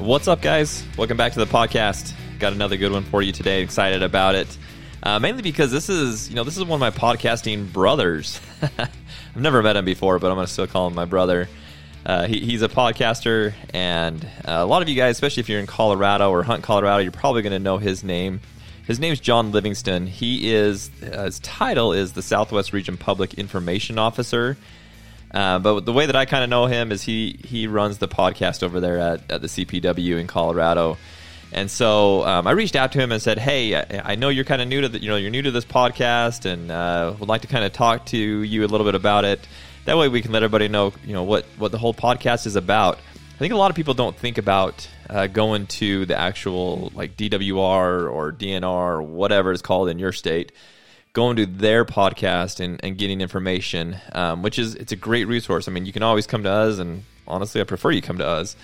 What's up, guys? Welcome back to the podcast. Got another good one for you today. Excited about it. Uh, mainly because this is, you know, this is one of my podcasting brothers. I've never met him before, but I'm going to still call him my brother. Uh, he, he's a podcaster, and uh, a lot of you guys, especially if you're in Colorado or Hunt, Colorado, you're probably going to know his name. His name's John Livingston. He is uh, his title is the Southwest Region Public Information Officer. Uh, but the way that I kind of know him is he he runs the podcast over there at, at the CPW in Colorado. And so um, I reached out to him and said, "Hey, I, I know you're kind of new to the, you know you're new to this podcast, and uh, would like to kind of talk to you a little bit about it. That way, we can let everybody know you know what what the whole podcast is about." I think a lot of people don't think about uh, going to the actual like DWR or DNR or whatever it's called in your state going to their podcast and, and getting information, um, which is it's a great resource. I mean, you can always come to us, and honestly, I prefer you come to us.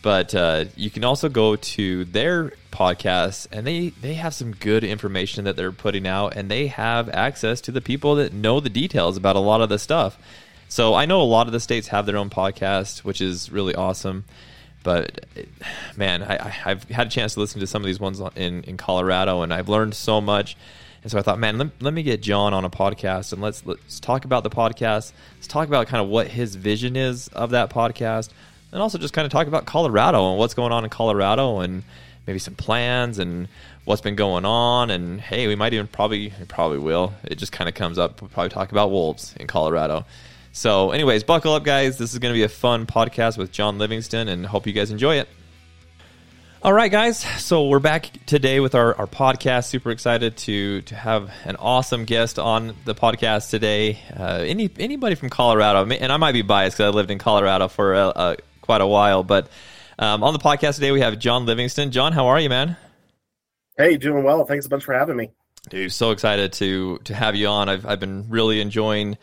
But uh, you can also go to their podcast, and they they have some good information that they're putting out, and they have access to the people that know the details about a lot of the stuff. So I know a lot of the states have their own podcast, which is really awesome. But man, I have had a chance to listen to some of these ones in, in Colorado, and I've learned so much. And so I thought, man, let, let me get John on a podcast and let's let's talk about the podcast. Let's talk about kind of what his vision is of that podcast, and also just kind of talk about Colorado and what's going on in Colorado and maybe some plans and what's been going on. And hey, we might even probably probably will. It just kind of comes up. We'll probably talk about wolves in Colorado. So, anyways, buckle up, guys. This is going to be a fun podcast with John Livingston, and hope you guys enjoy it. All right, guys. So we're back today with our, our podcast. Super excited to to have an awesome guest on the podcast today. Uh, any anybody from Colorado, and I might be biased because I lived in Colorado for a, a, quite a while. But um, on the podcast today, we have John Livingston. John, how are you, man? Hey, doing well. Thanks a bunch for having me. Dude, so excited to to have you on. I've I've been really enjoying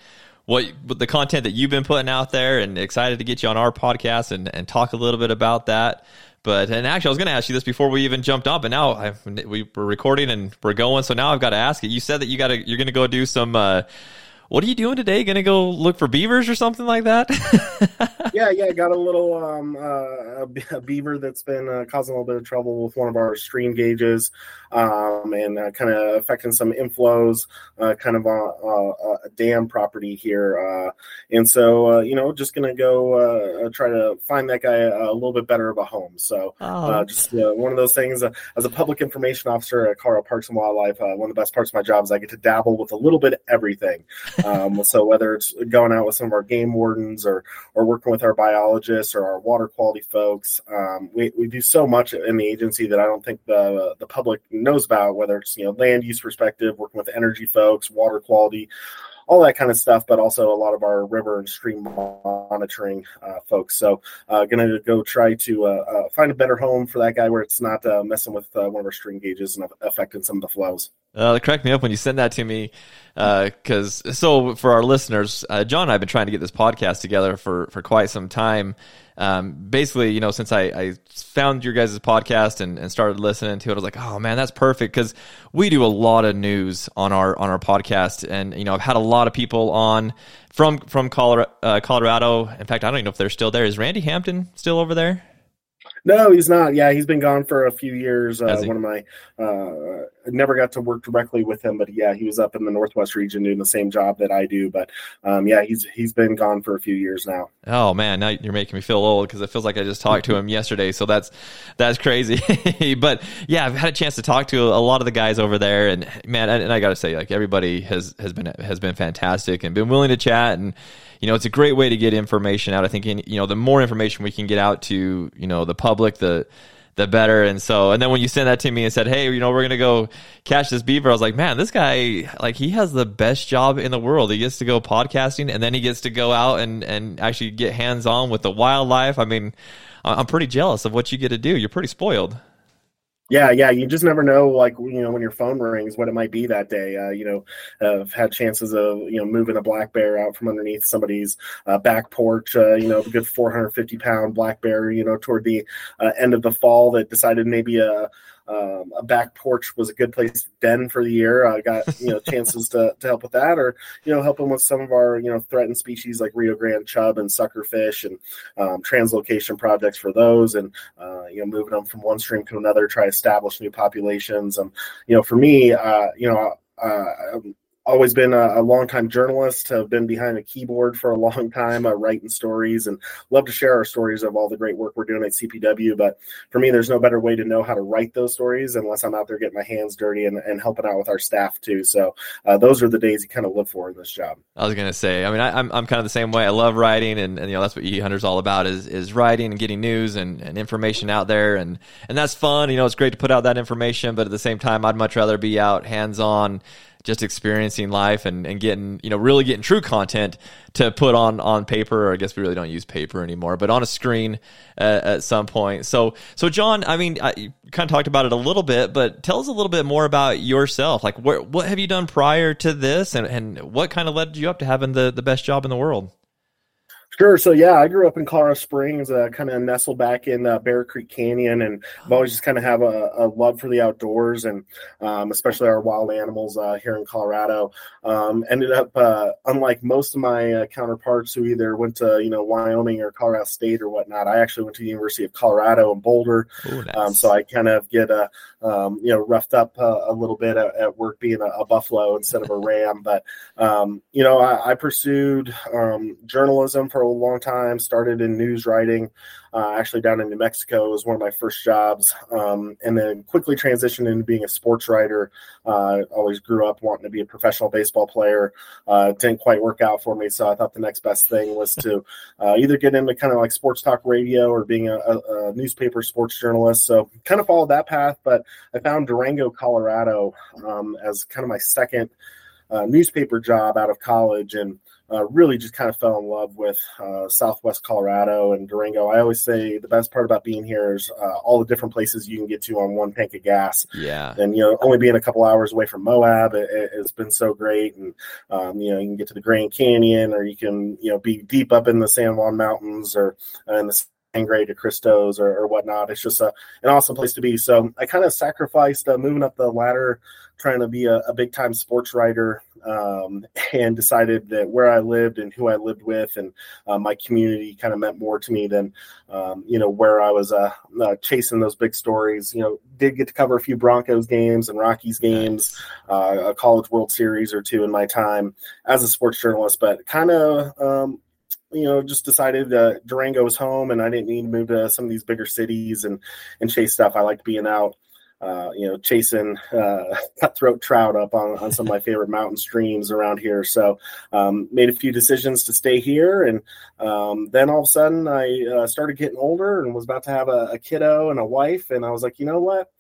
what, what the content that you've been putting out there, and excited to get you on our podcast and and talk a little bit about that. But and actually, I was going to ask you this before we even jumped up, and now I, we were recording and we're going. So now I've got to ask it. You said that you got to you're going to go do some. Uh, what are you doing today? Going to go look for beavers or something like that? yeah, yeah. Got a little um, uh, a beaver that's been uh, causing a little bit of trouble with one of our stream gauges um, and uh, kind of affecting some inflows, uh, kind of a, a, dam property here. Uh, and so, uh, you know, just going to go uh, try to find that guy a, little bit better of a home. So, oh. just one of those things. as a public information officer at Colorado Parks and Wildlife, one of the best parts of my job is I get to dabble with a little bit of everything. Um, so, whether it's going out with some of our game wardens or or working with our biologists or our water quality folks, um, we, we do so much in the agency that I don't think the the public knows about, whether it's you know land use perspective, working with energy folks, water quality, all that kind of stuff, but also a lot of our river and stream monitoring uh, folks. So, uh, going to go try to uh, uh, find a better home for that guy where it's not uh, messing with uh, one of our stream gauges and affecting some of the flows. Uh, correct me up when you send that to me, because so for our listeners, John and I have been trying to get this podcast together for for quite some time um, basically, you know, since I, I found your guys' podcast and, and started listening to it, I was like, oh man, that's perfect because we do a lot of news on our on our podcast, and you know, I've had a lot of people on from from Colorado. Uh, Colorado. In fact, I don't even know if they're still there. Is Randy Hampton still over there? No, he's not. Yeah, he's been gone for a few years. Uh, one of my uh, never got to work directly with him, but yeah, he was up in the Northwest region doing the same job that I do. But um, yeah, he's he's been gone for a few years now. Oh man, now you're making me feel old because it feels like I just talked to him yesterday. So that's that's crazy. but yeah, I've had a chance to talk to a lot of the guys over there, and man, and I got to say, like everybody has has been has been fantastic and been willing to chat and you know, it's a great way to get information out. I think, you know, the more information we can get out to, you know, the public, the, the better. And so, and then when you sent that to me and said, Hey, you know, we're going to go catch this beaver, I was like, man, this guy, like, he has the best job in the world. He gets to go podcasting and then he gets to go out and, and actually get hands on with the wildlife. I mean, I'm pretty jealous of what you get to do. You're pretty spoiled. Yeah, yeah, you just never know, like you know, when your phone rings, what it might be that day. Uh, you know, I've had chances of you know moving a black bear out from underneath somebody's uh, back porch. Uh, you know, a good 450 pound black bear. You know, toward the uh, end of the fall that decided maybe a um, a back porch was a good place to den for the year. I got you know chances to, to help with that, or you know helping with some of our you know threatened species like Rio Grande chub and suckerfish, and um, translocation projects for those, and uh, you know moving them from one stream to another, try to establish new populations. And you know for me, uh, you know. Uh, always been a, a long-time journalist have been behind a keyboard for a long time uh, writing stories and love to share our stories of all the great work we're doing at cpw but for me there's no better way to know how to write those stories unless i'm out there getting my hands dirty and, and helping out with our staff too. So uh, those are the days you kind of live for in this job. I was going to say i mean I, am I'm, I'm kind of the same way. I love writing and, and you know that's what e. Hunter's all about is is writing and getting news and, and information out there and and that's fun. You know it's great to put out that information but at the same time i'd much rather be out hands on just experiencing life and, and getting, you know, really getting true content to put on, on paper, or I guess we really don't use paper anymore, but on a screen uh, at some point. So, so John, I mean, I, you kind of talked about it a little bit, but tell us a little bit more about yourself. Like what, what have you done prior to this and, and what kind of led you up to having the, the best job in the world? Sure. So yeah, I grew up in Colorado Springs, uh, kind of nestled back in uh, Bear Creek Canyon, and I've always just kind of have a, a, love for the outdoors, and um, especially our wild animals uh, here in Colorado. Um, ended up, uh, unlike most of my uh, counterparts who either went to you know Wyoming or Colorado State or whatnot, I actually went to the University of Colorado in Boulder. Ooh, nice. um, so I kind of get a um, you know roughed up uh, a little bit at, at work being a, a, buffalo instead of a ram, but um, you know I, I pursued um, journalism for a long time. Started in news writing, uh, actually down in New Mexico was one of my first jobs, um, and then quickly transitioned into being a sports writer. Uh, always grew up wanting to be a professional baseball player. Uh, didn't quite work out for me, so I thought the next best thing was to uh, either get into kind of like sports talk radio or being a, a, a newspaper sports journalist. So kind of followed that path, but I found Durango, Colorado, um, as kind of my second. Uh, newspaper job out of college and uh, really just kind of fell in love with uh, Southwest Colorado and Durango. I always say the best part about being here is uh, all the different places you can get to on one tank of gas. Yeah, and you know, only being a couple hours away from Moab, it, has been so great. And um, you know, you can get to the Grand Canyon, or you can you know be deep up in the San Juan Mountains, or uh, in the Sangre de Cristos or, or, whatnot. It's just a, an awesome place to be. So I kind of sacrificed uh, moving up the ladder, trying to be a, a big time sports writer um, and decided that where I lived and who I lived with and uh, my community kind of meant more to me than um, you know where I was uh, uh, chasing those big stories. You know, did get to cover a few Broncos games and Rockies games, uh, a College World Series or two in my time as a sports journalist, but kind of. Um, you know, just decided that Durango was home, and I didn't need to move to some of these bigger cities and and chase stuff. I liked being out uh, you know, chasing uh, cutthroat trout up on, on some of my favorite mountain streams around here. So, um, made a few decisions to stay here, and um, then all of a sudden, I uh, started getting older and was about to have a, a, kiddo and a wife, and I was like, you know what?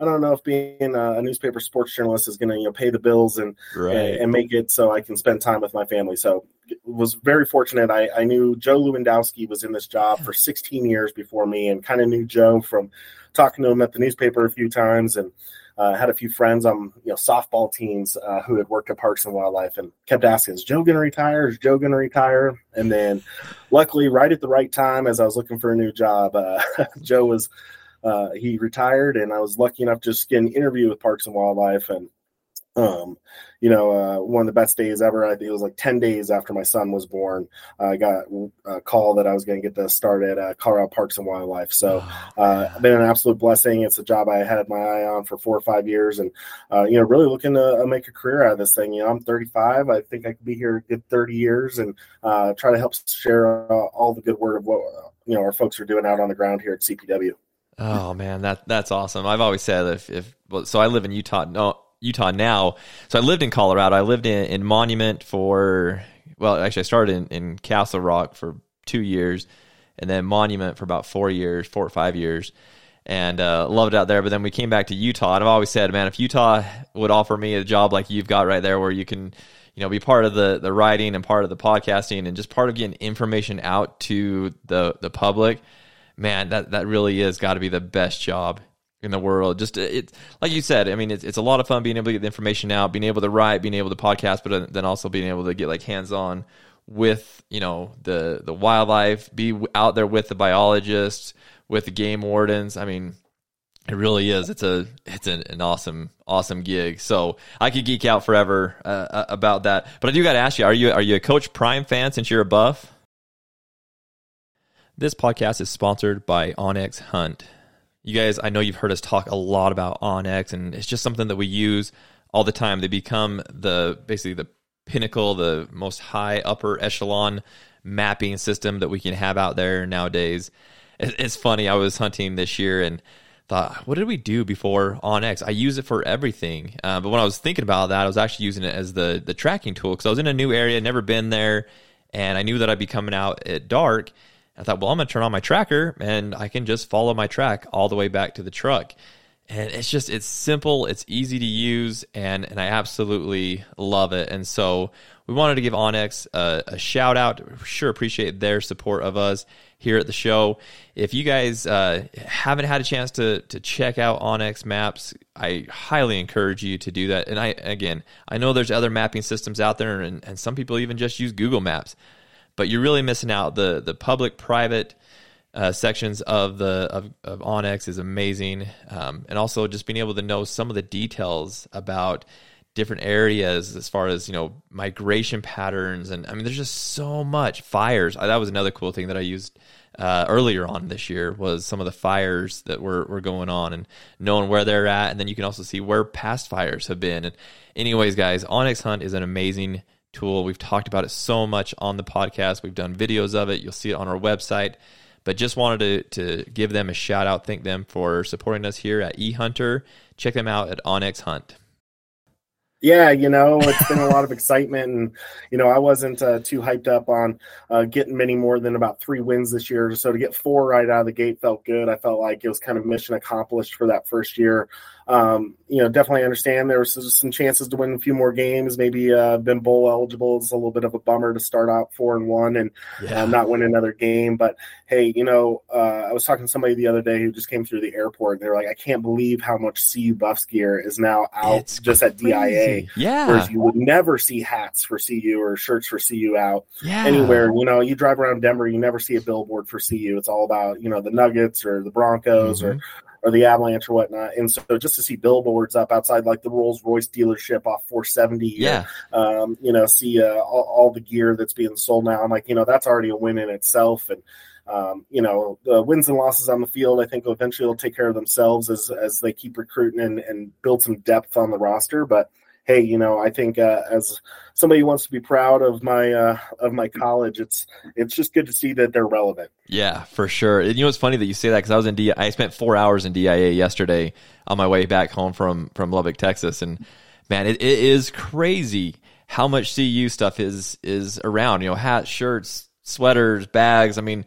I don't know if being a, a newspaper sports journalist is going to you know pay the bills and, right. and, and make it so I can spend time with my family. So was very fortunate. I, I knew Joe Lewandowski was in this job for 16 years before me, and kind of knew Joe from talking to him at the newspaper a few times and uh, had a few friends on you know softball teams uh, who had worked at Parks and Wildlife and kept asking, "Is Joe going to retire? Is Joe going to retire?" And then, luckily, right at the right time, as I was looking for a new job, uh, Joe was uh, he retired, and I was lucky enough to just get an interview with Parks and Wildlife and um, you know, uh, one of the best days ever. I think it was like 10 days after my son was born. I got a call that I was going to get to start at uh, Colorado Parks and Wildlife. So, oh, uh, been an absolute blessing. It's a job I had my eye on for four or five years and, uh, you know, really looking to uh, make a career out of this thing. You know, I'm 35. I think I could be here a good 30 years and uh, try to help share all the good word of what, you know, our folks are doing out on the ground here at CPW. Oh man, that that's awesome. I've always said if if well, so I live in Utah. No, Utah now. So I lived in Colorado. I lived in, in Monument for well, actually I started in, in Castle Rock for two years, and then Monument for about four years, four or five years, and uh, loved out there. But then we came back to Utah, and I've always said, man, if Utah would offer me a job like you've got right there, where you can, you know, be part of the the writing and part of the podcasting and just part of getting information out to the the public, man, that that really is got to be the best job in the world. Just uh, it, like you said. I mean, it's it's a lot of fun being able to get the information out, being able to write, being able to podcast, but uh, then also being able to get like hands on with you know the the wildlife, be out there with the biologists, with the game wardens. I mean, It really is. It's a it's an, an awesome awesome gig. So I could geek out forever uh, uh about that. But I do got to ask you: Are you are you a Coach Prime fan since you're a buff? This podcast is sponsored by onX Hunt. You guys, I know you've heard us talk a lot about onX, and it's just something that we use all the time. They become the basically the pinnacle, the most high upper echelon mapping system that we can have out there nowadays. It's funny. I was hunting this year and thought, what did we do before onX? I use it for everything. Uh, but when I was thinking about that, I was actually using it as the the tracking tool because I was in a new area, never been there, and I knew that I'd be coming out at dark. I thought, well, I'm going to turn on my tracker and I can just follow my track all the way back to the truck. And it's just, it's simple, it's easy to use, and, and I absolutely love it. And so we wanted to give onX a, a shout out. Sure appreciate their support of us here at the show. If you guys uh, haven't had a chance to to check out onX Maps, I highly encourage you to do that. And I again, I know there's other mapping systems out there, and, and some people even just use Google Maps, but you're really missing out. the The public private uh, sections of the of, of onX is amazing, um, and also just being able to know some of the details about different areas as far as you know migration patterns. And i mean there's just so much fires. That was another cool thing that i used uh, earlier on this year was some of the fires that were, were going on and knowing where they're at. And then you can also see where past fires have been. And anyways guys onX hunt is an amazing tool. We've talked about it so much on the podcast. We've done videos of it. You'll see it on our website. But just wanted to, to give them a shout out thank them for supporting us here at ehunter. Check them out at onX hunt. Yeah, you know, it's been a lot of excitement, and you know, I wasn't uh, too hyped up on uh, getting many more than about three wins this year. So to get four right out of the gate felt good. I felt like it was kind of mission accomplished for that first year um, you know, definitely understand there was some chances to win a few more games. Maybe uh, been bowl eligible is a little bit of a bummer to start out four and one and yeah. uh, not win another game. But hey, you know, uh, I was talking to somebody the other day who just came through the airport. And they were like, I can't believe how much CU Buffs gear is now out it's just crazy. at DIA. Yeah, whereas you would never see hats for CU or shirts for CU out yeah. anywhere. You know, you drive around Denver, you never see a billboard for CU. It's all about you know the Nuggets or the Broncos mm-hmm. or or the Avalanche or whatnot. And so just to see billboards up outside like the Rolls Royce dealership off 470, yeah, or, um, you know, see uh, all, all, the gear that's being sold now. I'm like, you know, that's already a win in itself. And um, you know, the wins and losses on the field, I think eventually will take care of themselves as as they keep recruiting and, and build some depth on the roster. But hey, you know, I think uh, as somebody who wants to be proud of my uh, of my college, it's it's just good to see that they're relevant. Yeah, for sure. And you know, it's funny that you say that because I was in D. I spent four hours in DIA yesterday on my way back home from from Lubbock, Texas, and man, it, it is crazy how much CU stuff is is around. You know, hats, shirts, sweaters, bags. I mean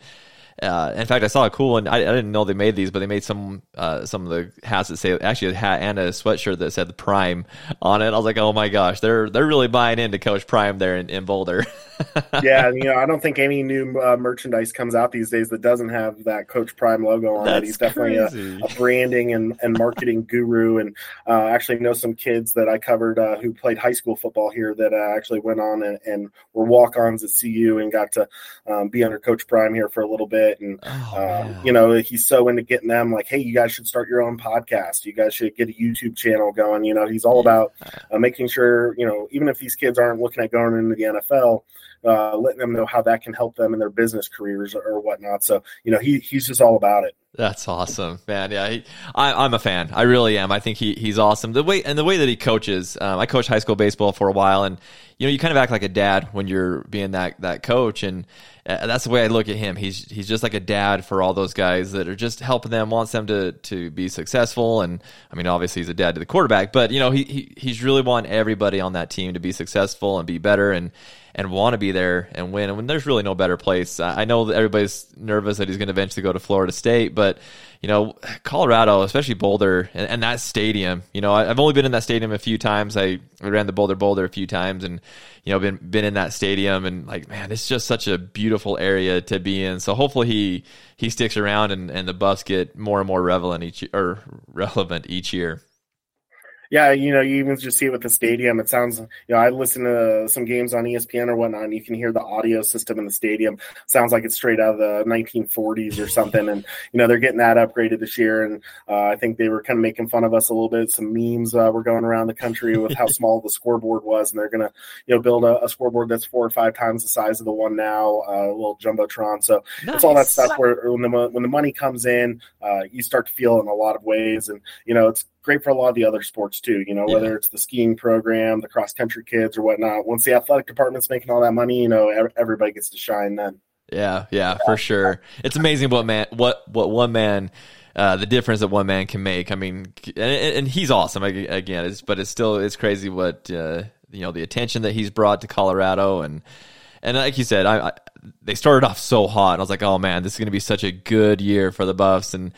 uh, in fact, I saw a cool one. I, I, didn't know they made these, but they made some uh, some of the hats that say actually a hat and a sweatshirt that said Prime on it. I was like, oh my gosh, they're they're really buying into Coach Prime there in, in Boulder. yeah, you know, I don't think any new uh, merchandise comes out these days that doesn't have that Coach Prime logo on That's it. He's definitely a, a, branding and, and marketing guru, and uh, actually know some kids that I covered uh, who played high school football here that uh, actually went on and, and were walk-ons at CU and got to um, be under Coach Prime here for a little bit, and oh, um, you know, he's so into getting them like, hey, you guys should start your own podcast. You guys should get a YouTube channel going. You know, he's all about uh, making sure you know, even if these kids aren't looking at going into the NFL uh, letting them know how that can help them in their business careers or, whatnot. So, you know, he, he's just all about it. That's awesome, man. Yeah, he, I, am a fan. I really am. I think he, he's awesome. The way and the way that he coaches. Um, I coached high school baseball for a while, and you know, you kind of act like a dad when you're being that that coach, and uh, that's the way I look at him. He's he's just like a dad for all those guys that are just helping them, wants them to to be successful. And I mean, obviously, he's a dad to the quarterback, but you know, he, he he's really want everybody on that team to be successful and be better. And and want to be there and win. And when there's really no better place, I know that everybody's nervous that he's going to eventually go to Florida State, but you know, Colorado, especially Boulder and, and that stadium, you know, I, have only been in that stadium a few times. I, ran the Bolder Boulder a few times and, you know, been, been in that stadium and like, man, it's just such a beautiful area to be in. So hopefully he, he sticks around and, and the Buffs get more and more relevant each or relevant each year. Yeah, you know, you even just see it with the stadium. It sounds, you know, I listen to some games on ESPN or whatnot, and you can hear the audio system in the stadium. Sounds like it's straight out of the 1940s or something. and you know, they're getting that upgraded this year, and uh, I think they were kind of making fun of us a little bit. Some memes uh, were going around the country with how small the scoreboard was, and they're gonna, you know, build a, a, scoreboard that's four or five times the size of the one now, uh, a little jumbotron. So nice. it's all that stuff where when the when the money comes in, uh, you start to feel it in a lot of ways, and you know, it's great for a lot of the other sports too. You know, yeah. whether it's the skiing program, the cross country kids, or whatnot. Once the athletic department's making all that money, you know, everybody gets to shine then. Yeah, yeah, for sure. It's amazing what man, what what one man, uh, the difference that one man can make. I mean, and, and he's awesome again. It's, but it's still it's crazy what uh, you know the attention that he's brought to Colorado and and like you said, I, I they started off so hot. And I was like, oh man, this is going to be such a good year for the Buffs and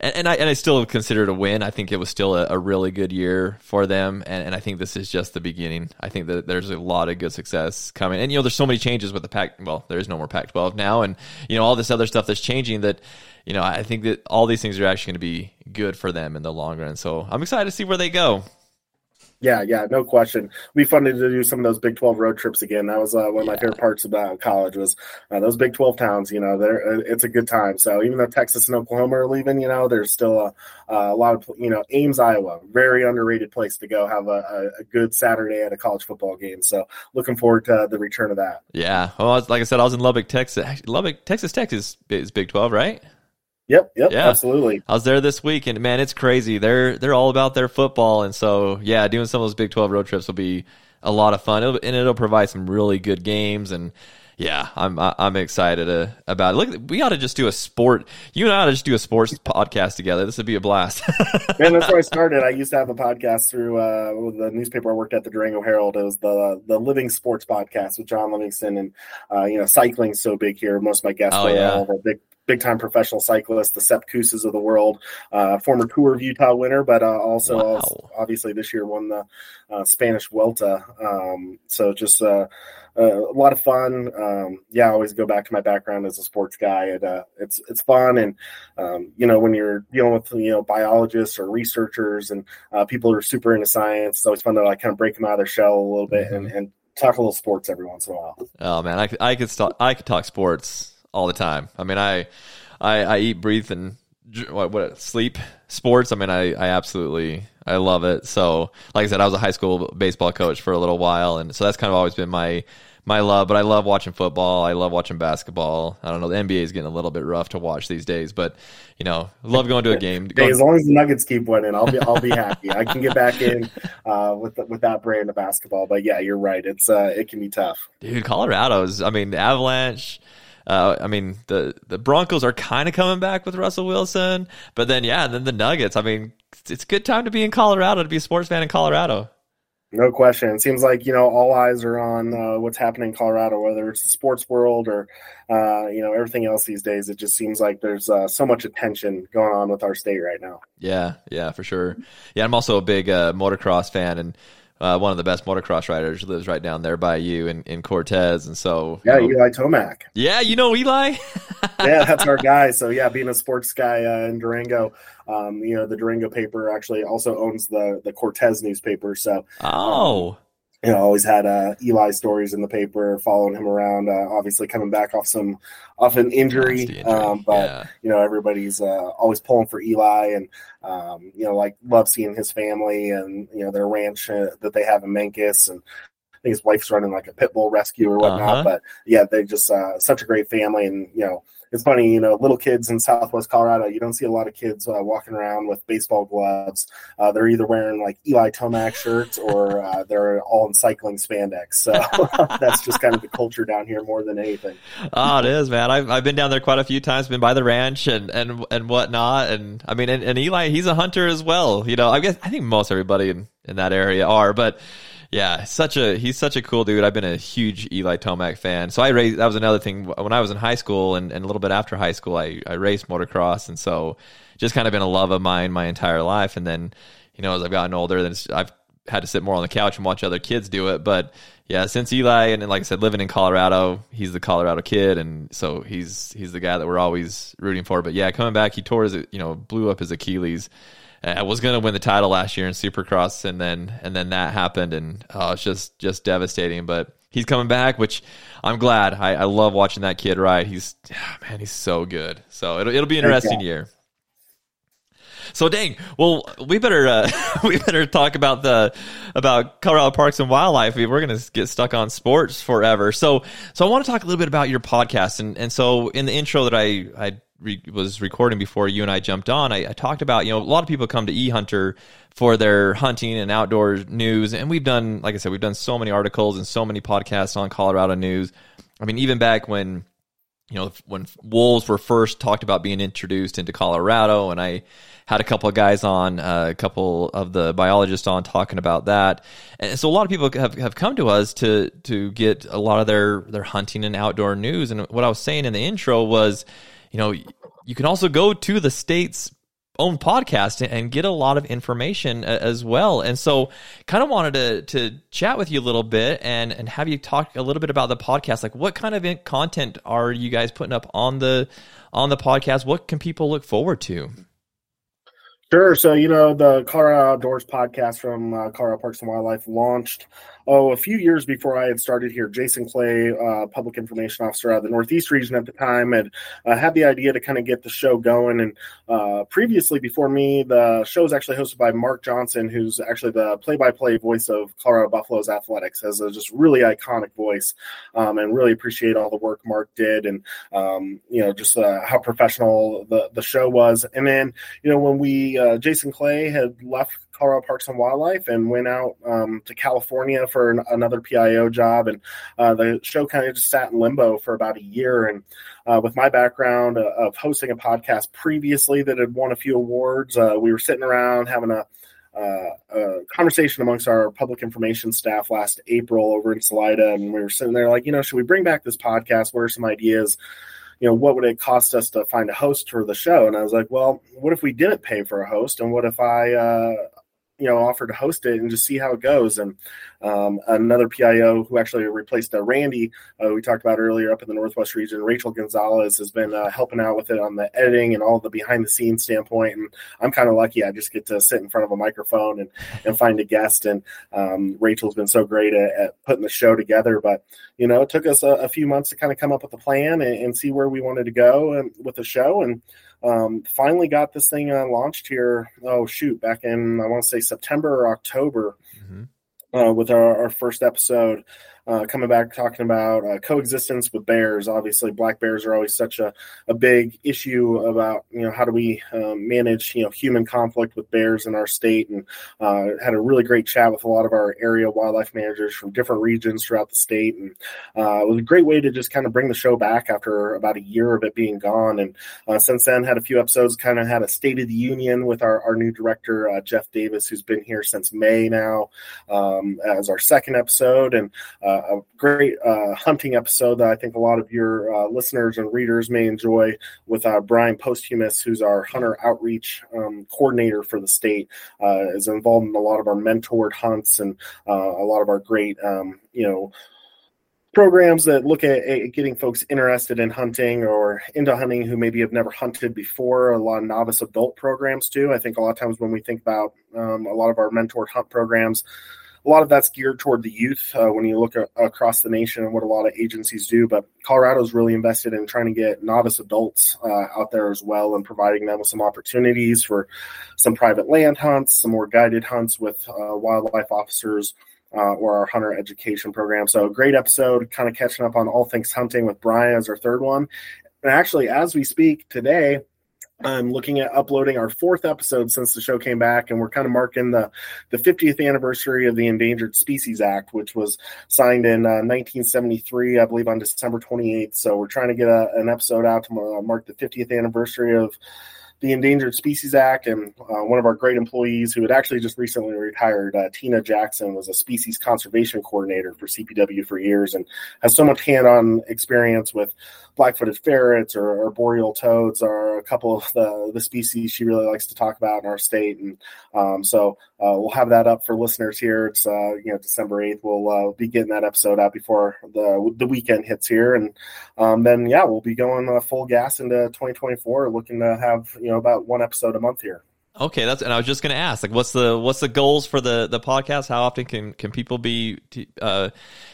and, and I and I still consider it a win. I think it was still a, a really good year for them, and, and I think this is just the beginning. I think that there's a lot of good success coming, and you know, there's so many changes with the Pac. Well, there is no more Pac-12 now, and you know, all this other stuff that's changing. That you know, I think that all these things are actually going to be good for them in the long run. So I'm excited to see where they go. Yeah, yeah, no question. It'd be fun to do some of those Big Twelve road trips again. That was uh, one of my favorite parts about college was uh, those Big Twelve towns. You know, there uh, it's a good time. So even though Texas and Oklahoma are leaving, you know, there's still a, a lot of you know Ames, Iowa, very underrated place to go have a, a, good Saturday at a college football game. So looking forward to the return of that. Yeah, well, like I said, I was in Lubbock, Texas. Lubbock, Texas Tech is, is Big Twelve, right? Yep, yep, yeah. absolutely. I was there this week, and man, it's crazy. They're they're all about their football, and so yeah, doing some of those Big Twelve road trips will be a lot of fun, it'll, and it'll provide some really good games. And yeah, I'm I'm excited uh, about it. Look, we ought to just do a sport. You and I ought to just do a sports podcast together. This would be a blast. Man, that's where I started. I used to have a podcast through uh, the newspaper I worked at, the Durango Herald. It was the the Living Sports Podcast with John Livingston, and uh, you know, cycling's so big here. Most of my guests oh, are yeah. all big big time professional cyclists, the Sepp of the world, uh, former Tour of Utah winner, but uh, also, wow. also, obviously this year won the uh, Spanish Vuelta. Um, so just uh, a lot of fun. Um, yeah, I always go back to my background as a sports guy. It, uh, it's it's fun, and um, you know when you're dealing with you know biologists or researchers and people who are super into science, it's always fun to like kind of break them out of their shell a little bit and, mm-hmm. and talk a little sports every once in a while. Oh man, I, I could talk I could talk sports all the time. I mean, I, I, I eat, breathe, and what, what sleep sports. I mean, I, I absolutely, I love it. So, like I said, I was a high school baseball coach for a little while, and so that's kind of always been my my love. But I love watching football. I love watching basketball. I don't know, the NBA is getting a little bit rough to watch these days, but you know, love going to a game. Hey, as long as the Nuggets keep winning, I'll be I'll be happy. I can get back in uh, with the, with that brand of basketball. But yeah, you're right. It's uh, it can be tough. Dude, Colorado's. I mean, Avalanche uh, I mean, the the Broncos are kind of coming back with Russell Wilson, but then yeah, and then the Nuggets. I mean, it's a good time to be in Colorado to be a sports fan in Colorado. No question. It seems like you know all eyes are on uh, what's happening in Colorado, whether it's the sports world or uh, you know everything else these days. It just seems like there's uh, so much attention going on with our state right now. Yeah, yeah, for sure. Yeah, I'm also a big uh, motocross fan, and uh, one of the best motocross riders, lives right down there by you in, in Cortez, and so yeah, you know, Eli Tomac. Yeah, you know Eli. yeah, that's our guy. So yeah, being a sports guy uh, in Durango, um, you know the Durango paper actually also owns the the Cortez newspaper. So oh. Um, you know, always had uh, Eli stories in the paper, following him around. Uh, obviously, coming back off some off an injury, injury. Um, but yeah. you know, everybody's uh, always pulling for Eli, and um, you know, like love seeing his family and you know their ranch uh, that they have in Mancos, and think his wife's running like a pit bull rescue or whatnot. Uh-huh. But yeah, they just uh, such a great family, and you know, it's funny, you know, little kids in Southwest Colorado, you don't see a lot of kids uh, walking around with baseball gloves. Uh, they're either wearing like Eli Tomac shirts or uh, they're all in cycling spandex. So that's just kind of the culture down here more than anything. Oh, it is, man. I've, I've been down there quite a few times, been by the ranch and, and, and whatnot. And I mean, and, and Eli, he's a hunter as well. You know, I guess, I think most everybody in, in that area are, but yeah, such a he's such a cool dude. I've been a huge Eli Tomac fan. So I raced. That was another thing when I was in high school and, and a little bit after high school. I I raced motocross, and so just kind of been a love of mine my entire life. And then you know as I've gotten older, then I've had to sit more on the couch and watch other kids do it. But yeah, since Eli and like I said, living in Colorado, he's the Colorado kid, and so he's he's the guy that we're always rooting for. But yeah, coming back, he tore his you know blew up his Achilles. I was going to win the title last year in Supercross, and then and then that happened, and oh, it's just just devastating. But he's coming back, which I'm glad. I, I love watching that kid ride. He's man, he's so good. So it'll it'll be an interesting year. So dang. Well, we better uh, we better talk about the about Colorado Parks and Wildlife. We're gonna get stuck on sports forever. So so I want to talk a little bit about your podcast. And and so in the intro that I I re- was recording before you and I jumped on, I, I talked about you know a lot of people come to eHunter for their hunting and outdoor news, and we've done like I said we've done so many articles and so many podcasts on Colorado news. I mean, even back when you know when wolves were first talked about being introduced into Colorado, and I had a couple of guys on, uh, a couple of the biologists on talking about that. And so a lot of people have, have come to us to to get a lot of their their hunting and outdoor news. And what I was saying in the intro was, you know, you can also go to the state's own podcast and get a lot of information as well. And so kind of wanted to to chat with you a little bit and and have you talk a little bit about the podcast. Like what kind of content are you guys putting up on the on the podcast? What can people look forward to? Sure. So, you know, the Colorado Outdoors podcast from uh, Colorado Parks and Wildlife launched oh, a few years before I had started here, Jason Clay, uh, public information officer out of the Northeast region at the time, had uh, had the idea to kind of get the show going. And uh, previously, before me, the show was actually hosted by Mark Johnson, who's actually the play-by-play voice of Colorado Buffaloes athletics, has a just really iconic voice, um, and really appreciate all the work Mark did, and um, you know just uh, how professional the the show was. And then you know when we uh, Jason Clay had left Colorado Parks and Wildlife and went out um, to California for an, another PIO job. And uh, the show kind of just sat in limbo for about a year. And uh, with my background uh, of hosting a podcast previously that had won a few awards, uh, we were sitting around having a uh, a conversation amongst our public information staff last April over in Salida, and we were sitting there like, you know, should we bring back this podcast? What are some ideas? You know, what would it cost us to find a host for the show? And I was like, well, what if we didn't pay for a host? And what if I uh, you know offer to host it and just see how it goes. And um, another pio who actually replaced uh, randy uh, we talked about earlier up in the northwest region rachel gonzalez has been uh, helping out with it on the editing and all the behind the scenes standpoint. And i'm kind of lucky i just get to sit in front of a microphone and, and find a guest. And um, rachel's been so great at, at, putting the show together. But you know it took us a, a few months to kind of come up with a plan and, and see where we wanted to go and, with the show. And um, finally got this thing uh, launched here. Oh shoot, back in I want to say September or October. Mm-hmm. Uh, with our, our, first episode uh, coming back talking about uh, coexistence with bears. Obviously, black bears are always such a, a big issue about you know how do we um, manage you know human conflict with bears in our state, and uh, had a really great chat with a lot of our area wildlife managers from different regions throughout the state, and uh, it was a great way to just kind of bring the show back after about a year of it being gone. And uh, since then, had a few episodes, kind of had a State of the Union with our, our new director uh, Jeff Davis, who's been here since May now, um, as our second episode, and a great uh, hunting episode that I think a lot of your uh, listeners and readers may enjoy with uh, Brian Posthumus, who's our hunter outreach um, coordinator for the state, is involved in a lot of our mentored hunts and a lot of our great, um, you know, programs that look at, at, getting folks interested in hunting or into hunting who maybe have never hunted before. A lot of novice adult programs too. I think a lot of times when we think about um, a lot of our mentored hunt programs, a lot of that's geared toward the youth uh, when you look at, across the nation and what a lot of agencies do. But Colorado's really invested in trying to get novice adults uh, out there as well and providing them with some opportunities for some private land hunts, some more guided hunts with uh, wildlife officers. Uh, or our hunter education program. So, great episode, kind of catching up on all things hunting with Brian as our third one. And actually, as we speak today, I'm looking at uploading our fourth episode since the show came back, and we're kind of marking the, the 50th anniversary of the Endangered Species Act, which was signed in uh, 1973, I believe, on December 28th. So we're trying to get a, an episode out to uh, mark the 50th anniversary of the Endangered Species Act, and uh, one of our great employees who had actually just recently retired, uh, Tina Jackson, was a species conservation coordinator for CPW for years and has so much hand-on experience with black-footed ferrets or, or boreal toads. Are a couple of the the species she really likes to talk about in our state, and um, so uh, we'll have that up for listeners here. It's uh, you know December eighth. We'll uh, be getting that episode out before the the weekend hits here, and um, then yeah, we'll be going uh, full gas into 2024, looking to have you know about one episode a month here. Okay, that's and I was just going to ask, like, what's the what's the goals for the the podcast? How often can can people be, uh,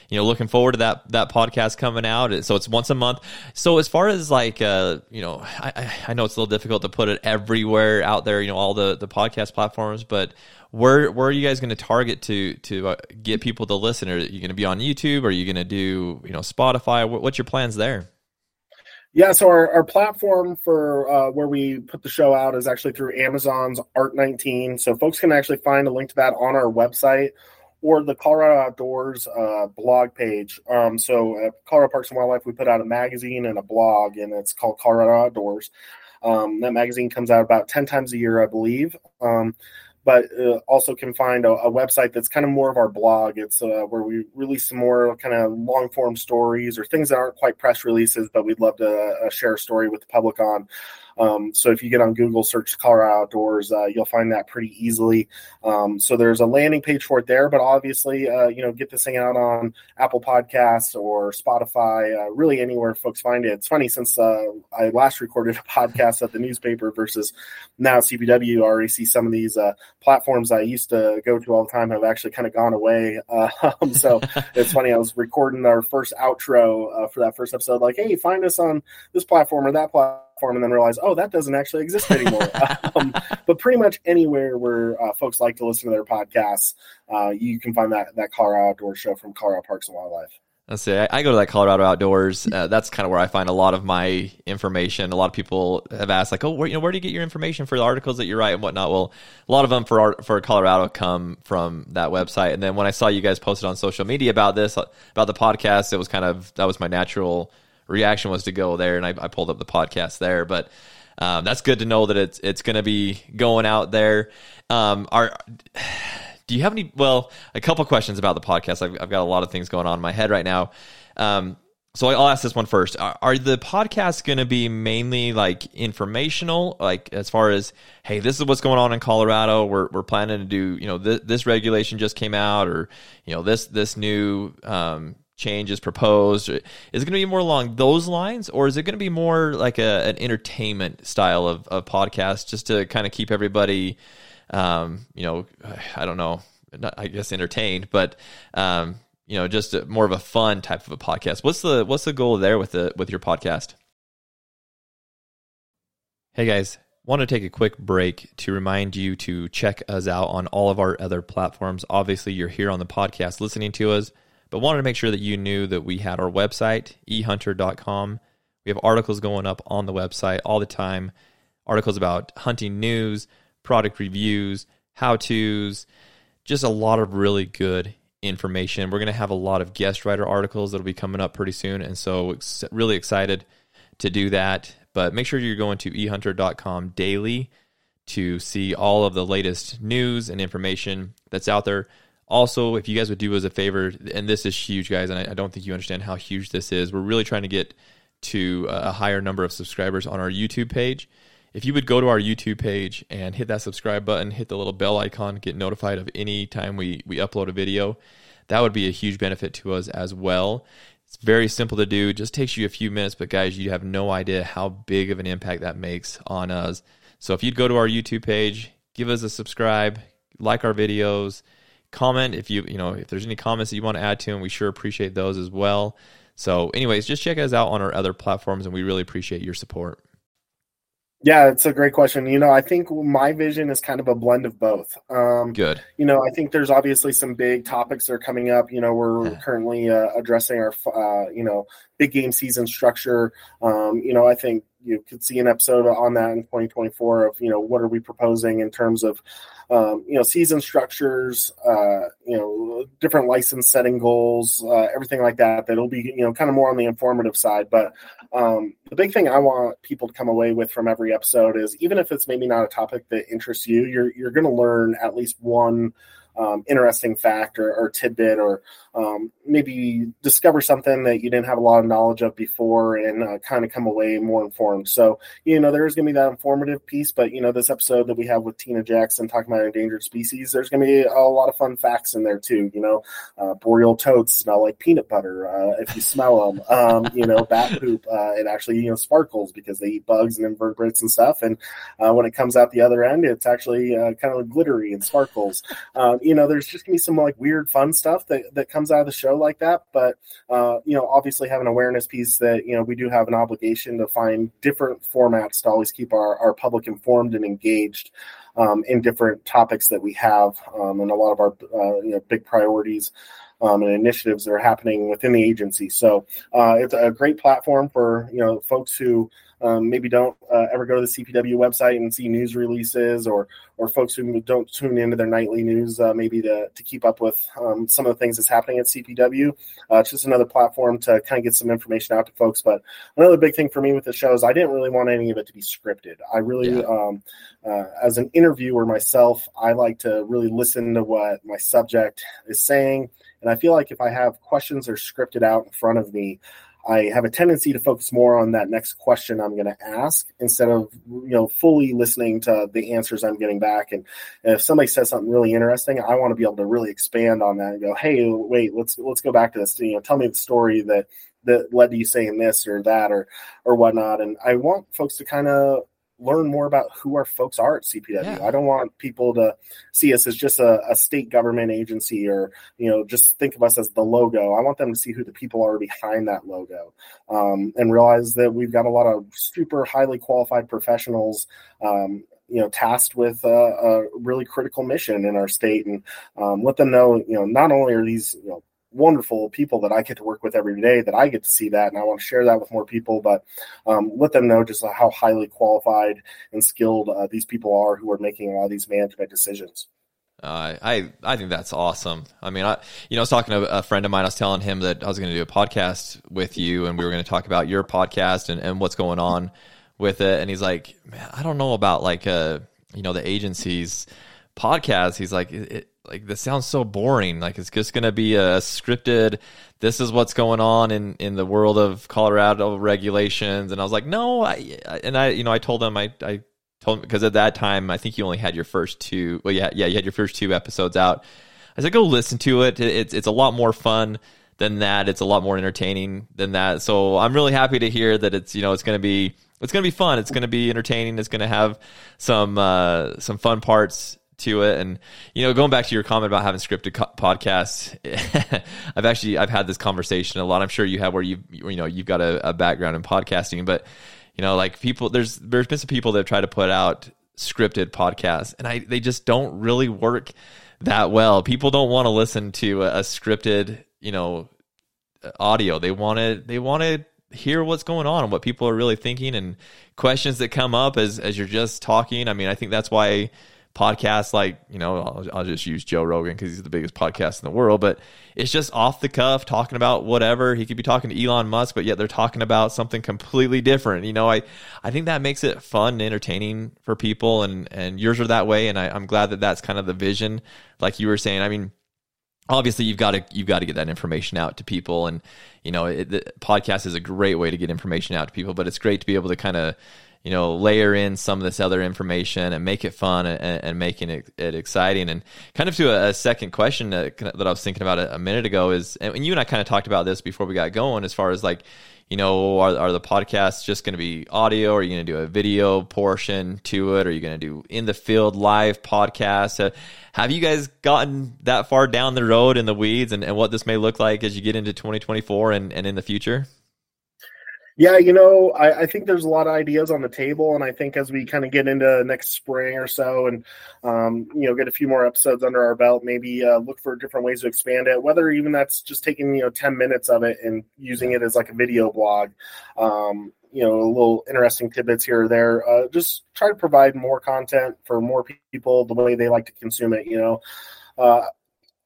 you know, looking forward to that that podcast coming out? So it's once a month. So as far as like, uh, you know, I I know it's a little difficult to put it everywhere out there, you know, all the the podcast platforms, but where where are you guys going to target to to uh, get people to listen? Are you going to be on YouTube? Are you going to do you know Spotify? What's your plans there? Yeah, so our, our platform for uh, where we put the show out is actually through Amazon's Art19. So folks can actually find a link to that on our website or the Colorado Outdoors uh, blog page. Um, so at Colorado Parks and Wildlife, we put out a magazine and a blog, and it's called Colorado Outdoors. Um, that magazine comes out about 10 times a year, I believe. Um, but uh, also can find a, a, website that's kind of more of our blog. It's uh, where we release some more kind of long form stories or things that aren't quite press releases, but we'd love to uh, share a story with the public on. Um, so if you get on Google, search Colorado Outdoors, uh, you'll find that pretty easily. Um, so there's a landing page for it there, but obviously, uh, you know, get this thing out on Apple Podcasts or Spotify, uh, really anywhere folks find it. It's funny since uh, I last recorded a podcast at the newspaper versus now CPW, I already see some of these uh, platforms I used to go to all the time have actually kind of gone away. Um, so it's funny. I was recording our first outro for that first episode, like, hey, find us on this platform or that platform platform and then realize, oh, that doesn't actually exist anymore. um, but pretty much anywhere where uh, folks like to listen to their podcasts, uh, you can find that that Colorado Outdoor show from Colorado Parks and Wildlife. Let's see. I, I go to that Colorado Outdoors. Uh, that's kind of where I find a lot of my information. A lot of people have asked, like, "Oh, where, you know, where do you get your information for the articles that you write and whatnot?" Well, a lot of them for art, for Colorado come from that website. And then when I saw you guys posted on social media about this, about the podcast, it was kind of that was my natural reaction was to go there, and I, I pulled up the podcast there. But um, that's good to know that it's it's going to be going out there. Um, are do you have any? Well, a couple questions about the podcast. I've, I've got a lot of things going on in my head right now. Um, so I'll ask this one first. Are, are the podcasts going to be mainly like informational, like as far as, hey, this is what's going on in Colorado. We're, we're planning to do, you know, th- this regulation just came out, or you know, this this new um, change is proposed? Is it going to be more along those lines, or is it going to be more like a, an entertainment style of, of podcast, just to kind of keep everybody, um, you know, I don't know, not, I guess entertained, but um, you know, just a, more of a fun type of a podcast. What's the what's the goal there with the with your podcast? Hey guys, want to take a quick break to remind you to check us out on all of our other platforms. Obviously, you're here on the podcast listening to us but wanted to make sure that you knew that we had our website, ehunter.com. We have articles going up on the website all the time, articles about hunting news, product reviews, how to's, just a lot of really good information. We're going to have a lot of guest writer articles that'll be coming up pretty soon. And so, really excited to do that. But make sure you're going to ehunter.com daily to see all of the latest news and information that's out there. Also, if you guys would do us a favor, and this is huge, guys, and I, I don't think you understand how huge this is. We're really trying to get to a higher number of subscribers on our YouTube page. If you would go to our YouTube page and hit that subscribe button, hit the little bell icon, get notified of any time we, we upload a video, that would be a huge benefit to us as well. It's very simple to do, just takes you a few minutes, but guys, you have no idea how big of an impact that makes on us. So if you'd go to our YouTube page, give us a subscribe, like our videos, comment. If you you know if there's any comments that you want to add to them we sure appreciate those as well. So anyways just check us out on our other platforms and we really appreciate your support. Yeah it's a great question. You know i think my vision is kind of a blend of both. Um, good. you know i think there's obviously some big topics that are coming up. You know we're yeah. currently uh, addressing our uh, you know big game season structure. Um, you know i think you could see an episode on that in 2024 of you know what are we proposing in terms of um, you know, season structures, uh, you know, different license setting goals, uh, everything like that. That'll be, you know, kind of more on the informative side. But um, the big thing I want people to come away with from every episode is even if it's maybe not a topic that interests you, you're you're going to learn at least one um, interesting fact or, or tidbit or um, maybe discover something that you didn't have a lot of knowledge of before and uh, kind of come away more informed. So, you know, there's going to be that informative piece, but, you know, this episode that we have with Tina Jackson talking about endangered species, there's going to be a lot of fun facts in there too. You know, uh, boreal toads smell like peanut butter uh, if you smell them. Um, you know, bat poop, uh, it actually, you know, sparkles because they eat bugs and invertebrates and stuff. And uh, when it comes out the other end, it's actually uh, kind of glittery and sparkles. Um, you know, there's just going to be some like weird fun stuff that, that comes out of the show like that. But, uh, you know, obviously have an awareness piece that, you know, we do have an obligation to find different formats to always keep our, our public informed and engaged um, in different topics that we have um, and a lot of our uh, you know, big priorities um, and initiatives that are happening within the agency. So uh, it's a great platform for you know folks who um, maybe don't uh, ever go to the CPW website and see news releases, or or folks who don't tune into their nightly news, uh, maybe to to keep up with um, some of the things that's happening at CPW. Uh, it's just another platform to kind of get some information out to folks. But another big thing for me with the show is I didn't really want any of it to be scripted. I really, yeah. um, uh, as an interviewer myself, I like to really listen to what my subject is saying. And I feel like if I have questions that are scripted out in front of me, I have a tendency to focus more on that next question I'm going to ask instead of you know fully listening to the answers I'm getting back. And if somebody says something really interesting, I want to be able to really expand on that and go, "Hey, wait, let's let's go back to this. You know, tell me the story that that led to you saying this or that or or whatnot." And I want folks to kind of learn more about who our folks are at CPW. Yeah. I don't want people to see us as just a, a, state government agency or, you know, just think of us as the logo. I want them to see who the people are behind that logo um, and realize that we've got a lot of super highly qualified professionals. Um, you know, tasked with a, a, really critical mission in our state, and um, let them know, you know, not only are these, you know, wonderful people that I get to work with every day that I get to see that and I want to share that with more people but um, let them know just how highly qualified and skilled uh, these people are who are making a lot of these management decisions. Uh, I I think that's awesome. I mean, I you know, I was talking to a friend of mine. I was telling him that I was going to do a podcast with you, and we were going to talk about your podcast and, and what's going on with it. And he's like, "Man, I don't know about like uh you know the agencies podcast." He's like, it, like this sounds so boring. Like it's just going to be a scripted. This is what's going on in in the world of Colorado regulations. And I was like, no. I and I you know I told them I I told because at that time I think you only had your first two. Well, yeah, yeah, you had your first two episodes out. I said, go listen to it. It's it's a lot more fun than that. It's a lot more entertaining than that. So I'm really happy to hear that it's you know it's going to be it's going to be fun. It's going to be entertaining. It's going to have some uh, some fun parts to it. And you know, going back to your comment about having scripted co- podcasts, I've actually I've had this conversation a lot. I'm sure you have where you you know you've got a, a, background in podcasting, but you know, like people there's there's been some people that try to put out scripted podcasts, and I they just don't really work that well. People don't want to listen to a, a scripted you know audio. They want to they want to hear what's going on and what people are really thinking and questions that come up as as you're just talking. I mean, I think that's why podcasts like you know I'll, I'll just use Joe Rogan because he's the biggest podcast in the world, but it's just off the cuff talking about whatever. He could be talking to Elon Musk, but yet they're talking about something completely different. You know, I I think that makes it fun and entertaining for people, and and yours are that way, and I, I'm glad that that's kind of the vision, like you were saying. I mean obviously you've got to you've got to get that information out to people and you know it, the podcast is a great way to get information out to people but it's great to be able to kind of you know, layer in some of this other information and make it fun and, and making it, it, exciting. And kind of to a, a second question that, that, I was thinking about a, a minute ago is, and you and I kind of talked about this before we got going, as far as like, you know, are, are the podcasts just going to be audio? Are you going to do a video portion to it? Are you going to do in the field live podcasts? Uh, have you guys gotten that far down the road in the weeds and, and what this may look like as you get into 2024 and, and in the future? Yeah, you know, I, I, think there's a lot of ideas on the table, and I think as we kind of get into next spring or so, and um, you know, get a few more episodes under our belt, maybe uh, look for different ways to expand it. Whether even that's just taking you know ten minutes of it and using it as like a video blog, um, you know, a little interesting tidbits here or there. Uh, just try to provide more content for more people the way they like to consume it. You know. Uh,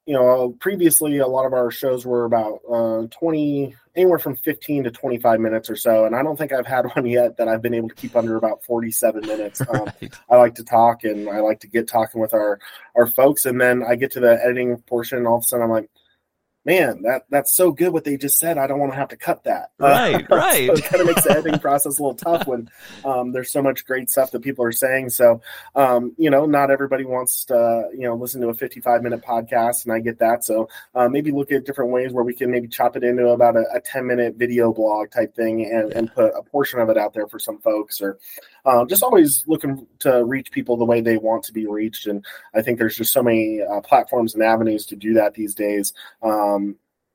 you know, previously a lot of our shows were about uh, 20, anywhere from 15 to 25 minutes or so. And I don't think I've had one yet that I've been able to keep under about 47 minutes. Um, right. I like to talk and I like to get talking with our, our folks. And then I get to the editing portion and all of a sudden I'm like, man, that that's so good what they just said. I don't want to have to cut that. Right, uh, right. so it kind of makes the editing process a little tough when um, there's so much great stuff that people are saying. So, um, you know, not everybody wants to, you know, listen to a 55 minute podcast, and I get that. So uh, maybe look at different ways where we can maybe chop it into about a, a 10 minute video blog type thing and, and put a portion of it out there for some folks or um, just always looking to reach people the way they want to be reached. And I think there's just so many uh, platforms and avenues to do that these days. Um,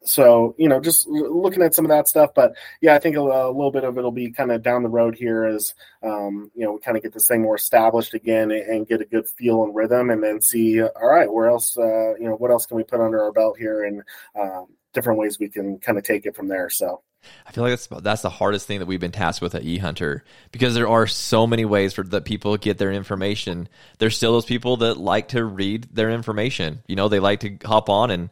so you know, just looking at some of that stuff. But yeah, I think a, a little bit of it'll be kind of down the road here as um, you know we kind of get this thing more established again and, and, get a good feel and rhythm, and then see all right, where else uh, you know what else can we put under our belt here and um, different ways we can kind of take it from there. So. I feel like that's that's the hardest thing that we've been tasked with at eHunter because there are so many ways for that people get their information. There's still those people that like to read their information. You know, they like to hop on and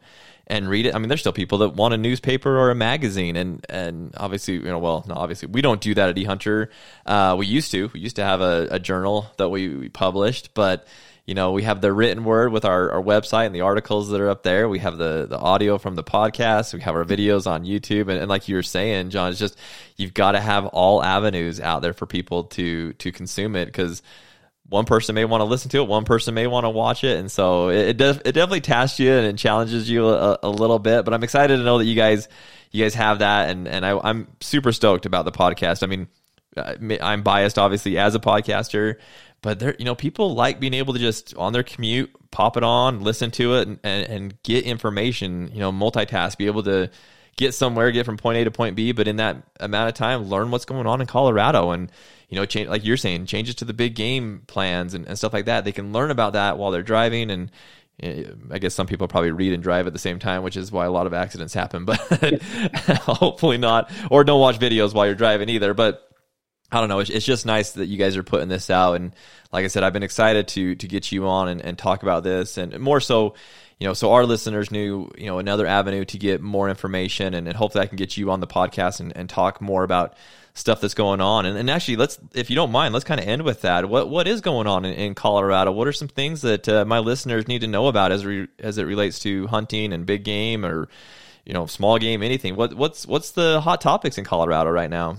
and read it. I mean, there's still people that want a newspaper or a magazine, and and obviously, you know, well, obviously, we don't do that at eHunter. Uh, we used to. We used to have a, a journal that we, we published, but you know, we have the written word with our, our website and the articles that are up there. We have the, the audio from the podcast. We have our videos on YouTube. And, and like you were saying, John, it's just, you've got to have all avenues out there for people to, to consume it because one person may want to listen to it. One person may want to watch it. And so it, it, def, it definitely tasks you and it challenges you a, a little bit, but I'm excited to know that you guys, you guys have that. And, and I, I'm super stoked about the podcast. I mean, uh, I'm biased obviously as a podcaster, but there, you know, people like being able to just on their commute pop it on, listen to it, and, and, and get information. You know, multitask, be able to get somewhere, get from point A to point B, but in that amount of time, learn what's going on in Colorado and you know, change like you're saying, changes to the big game plans and, and stuff like that. They can learn about that while they're driving and eh, I guess some people probably read and drive at the same time, which is why a lot of accidents happen. But hopefully not, or don't watch videos while you're driving either. But I don't know. It's, it's, just nice that you guys are putting this out, and like I said, I've been excited to to get you on and, and talk about this, and more so, you know, so our listeners knew, you know, another avenue to get more information, and, and hopefully I can get you on the podcast and, and talk more about stuff that's going on. And, and actually, let's, if you don't mind, let's kind of end with that. What what is going on in, in Colorado? What are some things that uh, my listeners need to know about as re, as it relates to hunting and big game, or you know, small game, anything? What what's what's the hot topics in Colorado right now?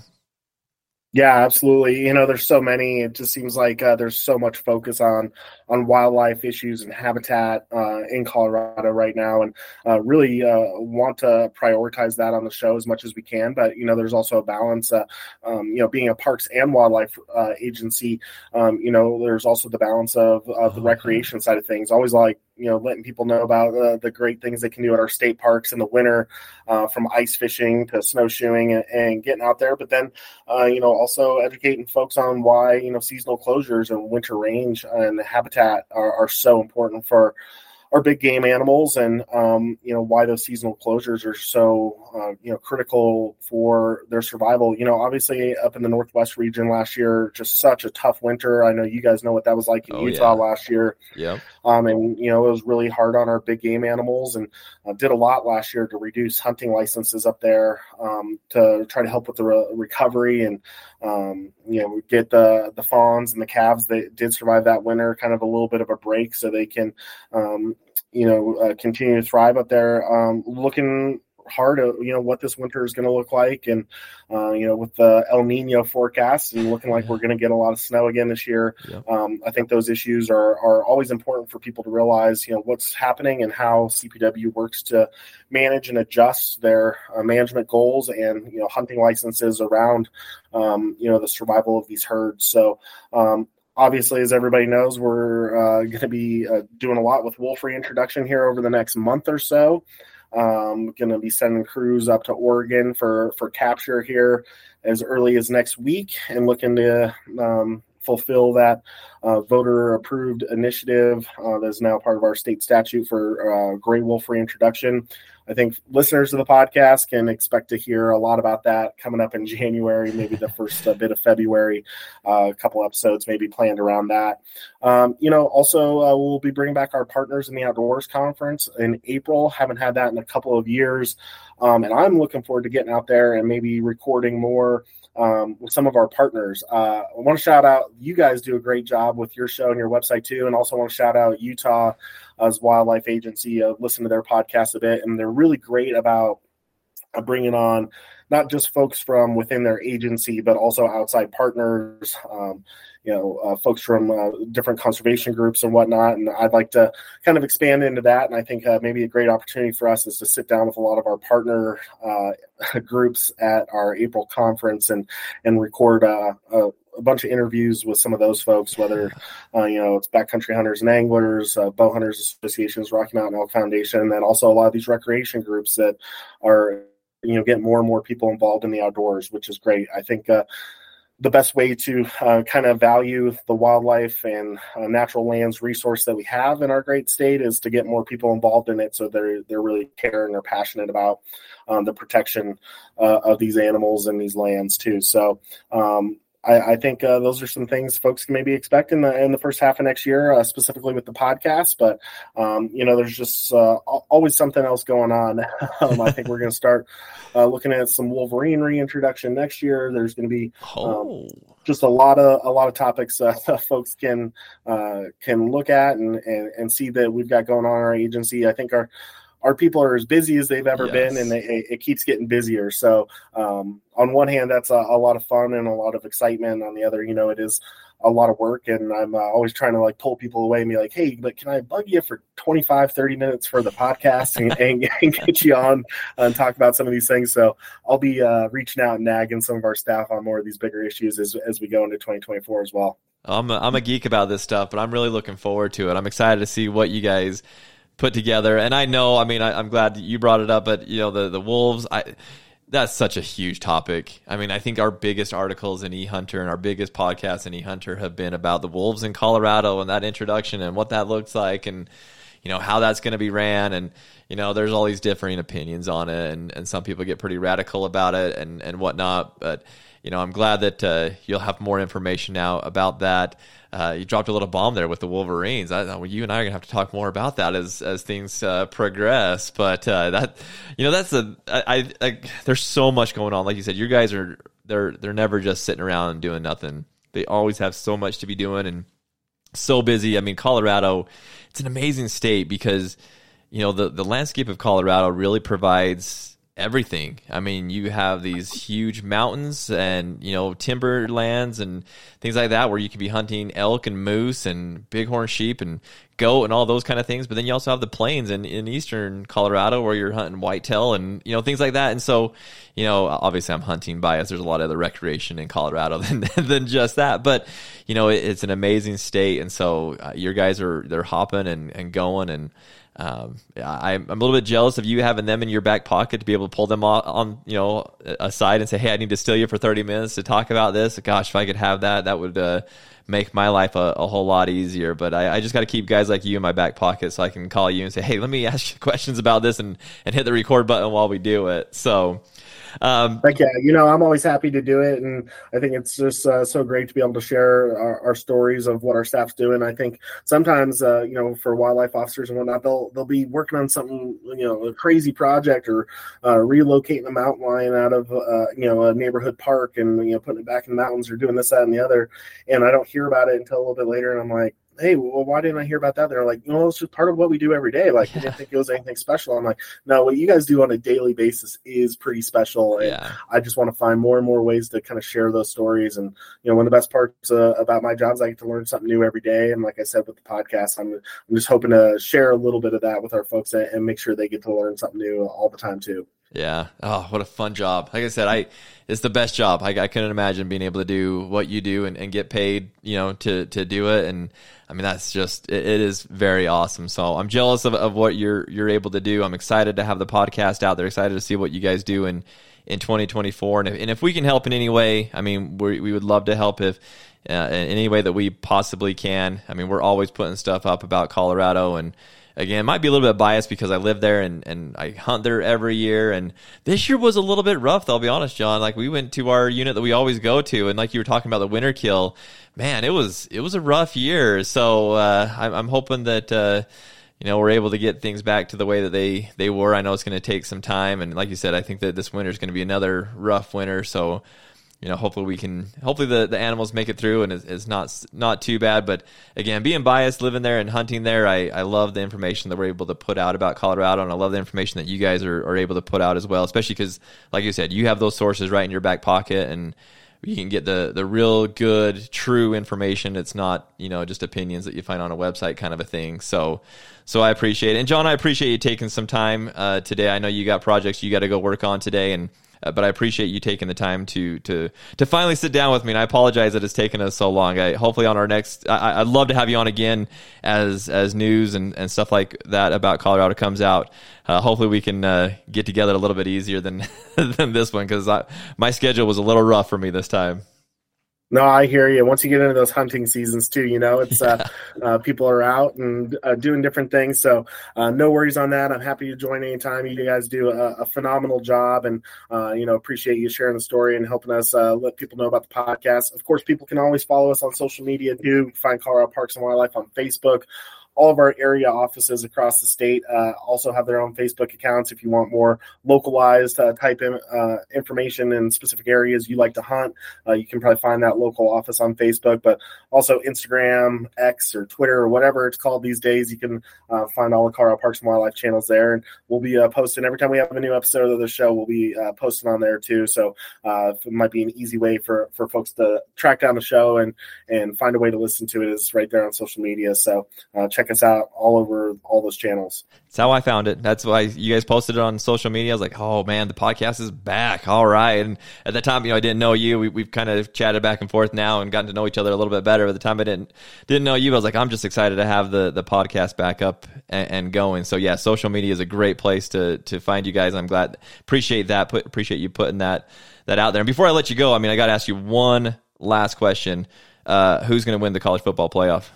Yeah, absolutely. You know, there's so many. It just seems like uh, there's so much focus on on wildlife issues and habitat uh, in Colorado right now, and uh, really uh, want to prioritize that on the show as much as we can. But you know, there's also a balance. Uh, um, you know, being a parks and wildlife uh, agency, um, you know, there's also the balance of, of the oh, recreation side of things. Always like you know letting people know about uh, the great things they can do at our state parks in the winter uh, from ice fishing to snowshoeing and, and getting out there. But then uh, you know also educating folks on why you know seasonal closures and winter range and habitat are, are so important for our big game animals and um, you know why those seasonal closures are so uh, you know critical for their survival. You know obviously up in the northwest region last year just such a tough winter. I know you guys know what that was like in oh, utah yeah. last year. Yeah um, and you know it was really hard on our big game animals and uh, did a lot last year to reduce hunting licenses up there um, to try to help with the re- recovery and um, you know we get the the fawns and the calves that did survive that winter kind of a little bit of a break so they can um, you know uh, continue to thrive up there. Um, looking hard at you know what this winter is going to look like, and uh, you know with the El Nino forecast and looking like we're going to get a lot of snow again this year. Yeah. Um, I think those issues are are always important for people to realize you know what's happening and how CPW works to manage and adjust their uh, management goals and you know hunting licenses around um, you know the survival of these herds. So. Um, obviously, as everybody knows, we're uh, going to be uh, doing a lot with wolf reintroduction here over the next month or so. Um, going to be sending crews up to Oregon for for capture here as early as next week, and looking to um, fulfill that uh, voter approved initiative uh, that is now part of our state statute for uh, gray wolf reintroduction. I think listeners of the podcast can expect to hear a lot about that coming up in January, maybe the first uh, bit of February. Uh, a couple episodes maybe planned around that. Um, you know, also uh, we'll be bringing back our partners in the Outdoors Conference in April. Haven't had that in a couple of years, um, and I'm looking forward to getting out there and maybe recording more um, with some of our partners. Uh, I want to shout out you guys do a great job with your show and your website too, and also want to shout out Utah as Wildlife Agency. Uh, listen to their podcast a bit, and they're really great about uh, bringing on not just folks from within their agency, but also outside partners. Um, you know, uh, folks from uh, different conservation groups and whatnot. And I'd like to kind of expand into that. And I think uh, maybe a great opportunity for us is to sit down with a lot of our partner uh, groups at our April conference and and record uh, a, a bunch of interviews with some of those folks, whether uh, you know it's backcountry hunters and anglers, uh, bow hunters associations, Rocky Mountain Elk Foundation, and then also a lot of these recreation groups that are you know getting more and more people involved in the outdoors, which is great. I think uh, the best way to uh, kind of value the wildlife and uh, natural lands resource that we have in our great state is to get more people involved in it so they're they're really caring or passionate about um, the protection uh, of these animals and these lands too. So um, I, I, think uh, those are some things folks can maybe expect in the in the first half of next year, uh, specifically with the podcast. But um, you know, there's just uh, always something else going on. um, I think we're going to start uh, looking at some Wolverine reintroduction next year. There's going to be um, oh. just a lot of a lot of topics uh, folks can uh, can look at and, and and see that we've got going on in our agency. I think our our people are as busy as they've ever yes. been, and they, it keeps getting busier. So, um, on one hand, that's a, a, lot of fun and a lot of excitement. On the other, you know, it is a lot of work, and I'm uh, always trying to like pull people away and be like, "Hey, but can I bug you for 25, 30 minutes for the podcast and, and, and get you on and talk about some of these things?" So, I'll be uh, reaching out and nagging some of our staff on more of these bigger issues as as we go into 2024 as well. I'm a, I'm a geek about this stuff, but I'm really looking forward to it. I'm excited to see what you guys put together. And I know, I mean, I, am glad you brought it up, but you know, the the wolves, I that's such a huge topic. I mean, I think our biggest articles in eHunter and our biggest podcasts in eHunter have been about the wolves in Colorado and that introduction and what that looks like and you know how that's going to be ran and you know there's all these differing opinions on it and, and some people get pretty radical about it and and whatnot but you know i'm glad that uh, you'll have more information now about that uh, you dropped a little bomb there with the Wolverines. I, well, you and I are gonna have to talk more about that as as things uh, progress. But uh, that you know that's a I, I, I there's so much going on. Like you said, your guys are they're they're never just sitting around and doing nothing. They always have so much to be doing and so busy. I mean, Colorado, it's an amazing state because you know the the landscape of Colorado really provides everything. I mean, you have these huge mountains and, you know, timberlands and things like that where you can be hunting elk and moose and bighorn sheep and goat and all those kind of things. But then you also have the plains in, in eastern Colorado where you're hunting whitetail and, you know, things like that. And so, you know, obviously I'm hunting bias. There's a lot of other recreation in Colorado than, than just that. But, you know, it, it's an amazing state. And so uh, your guys are, they're hopping and, and going and, um, I'm, I'm a little bit jealous of you having them in your back pocket to be able to pull them on, on, you know, aside and say, "Hey, I need to steal you for 30 minutes to talk about this." Gosh, if I could have that, that would uh, make my life a, a, whole lot easier. But I, I just got to keep guys like you in my back pocket so I can call you and say, "Hey, let me ask you questions about this," and and hit the record button while we do it. So um, like yeah, you know, I'm always happy to do it, and I think it's just uh, so great to be able to share our, our, stories of what our staff's doing. I think sometimes, uh, you know, for wildlife officers and whatnot, they'll they'll be working on something, you know, a crazy project or uh, relocating a mountain lion out of uh, you know a neighborhood park and you know putting it back in the mountains or doing this, that, and the other, and I don't hear about it until a little bit later, and I'm like, hey, well, why didn't I hear about that? They're like, you know, it's just part of what we do every day. Like, yeah. I didn't think it was anything special. I'm like, no, what you guys do on a daily basis is pretty special. And yeah. I just want to find more and more ways to kind of share those stories. And, you know, one of the best parts uh, about my job is I get to learn something new every day. And like I said with the podcast, I'm, I'm just hoping to share a little bit of that with our folks and, and make sure they get to learn something new all the time, too. Yeah. Oh, what a fun job. Like I said, I it's the best job. I, I couldn't imagine being able to do what you do and, and get paid, you know, to, to do it. And I mean, that's just, it, it is very awesome. So I'm jealous of, of what you're, you're able to do. I'm excited to have the podcast out there, excited to see what you guys do in, in 2024. And if, and if we can help in any way, I mean, we we would love to help if, uh, in any way that we possibly can. I mean, we're always putting stuff up about Colorado and, again, might be a little bit biased because I live there and, and I hunt there every year. And this year was a little bit rough, I'll be honest, John. Like we went to our unit that we always go to, and like you were talking about the winter kill, man, it was it was a rough year. So uh, I'm, I'm hoping that. Uh, you know, we're able to get things back to the way that they, they were. I know it's going to take some time. And like you said, I think that this winter is going to be another rough winter. So, you know, hopefully we can, hopefully the, the animals make it through and it's, it's not not too bad. But again, being biased, living there and hunting there, I, I love the information that we're able to put out about Colorado, and I love the information that you guys are, are able to put out as well. Especially because, like you said, you have those sources right in your back pocket, and you can get the the real good, true information. It's not you know just opinions that you find on a website kind of a thing. So. So I appreciate it. And John, I appreciate you taking some time uh, today. I know you got projects you got to go work on today, and uh, but I appreciate you taking the time to to to finally sit down with me. And I apologize that it's taken us so long. I, hopefully on our next, I, would love to have you on again as as news and, and stuff like that about Colorado comes out. Uh, hopefully we can uh, get together a little bit easier than than this one because my schedule was a little rough for me this time. No, I hear you. Once you get into those hunting seasons too, you know, it's uh, uh, people are out and uh, doing different things. So uh, no worries on that. I'm happy to join anytime. You guys do a, a phenomenal job, and uh, you know, appreciate you sharing the story and helping us uh, let people know about the podcast. Of course, people can always follow us on social media too. Find Colorado Parks and Wildlife on Facebook all of our area offices across the state uh, also have their own Facebook accounts. If you want more localized uh, type in, uh, information in specific areas you like to hunt, uh, you can probably find that local office on Facebook. But also Instagram, X, or Twitter, or whatever it's called these days, you can uh, find all the Colorado Parks and Wildlife channels there. And we'll be posting every time we have a new episode of the show. We'll be posting on there too. So it might be an easy way for for folks to track down the show and and find a way to listen to it. Is right there on social media. So check check us out all over all those channels. That's how I found it. That's why you guys posted it on social media. I was like, oh man, the podcast is back. All right. And at the time, you know, I didn't know you. We, have kind of chatted back and forth now and gotten to know each other a little bit better. At the time, I didn't didn't know you. I was like, I'm just excited to have the the podcast back up and, and going. So yeah, social media is a great place to to find you guys. I'm glad. Appreciate that. Put appreciate you putting that that out there. And before I let you go, I mean, I got to ask you one last question. Uh, who's going to win the college football playoff?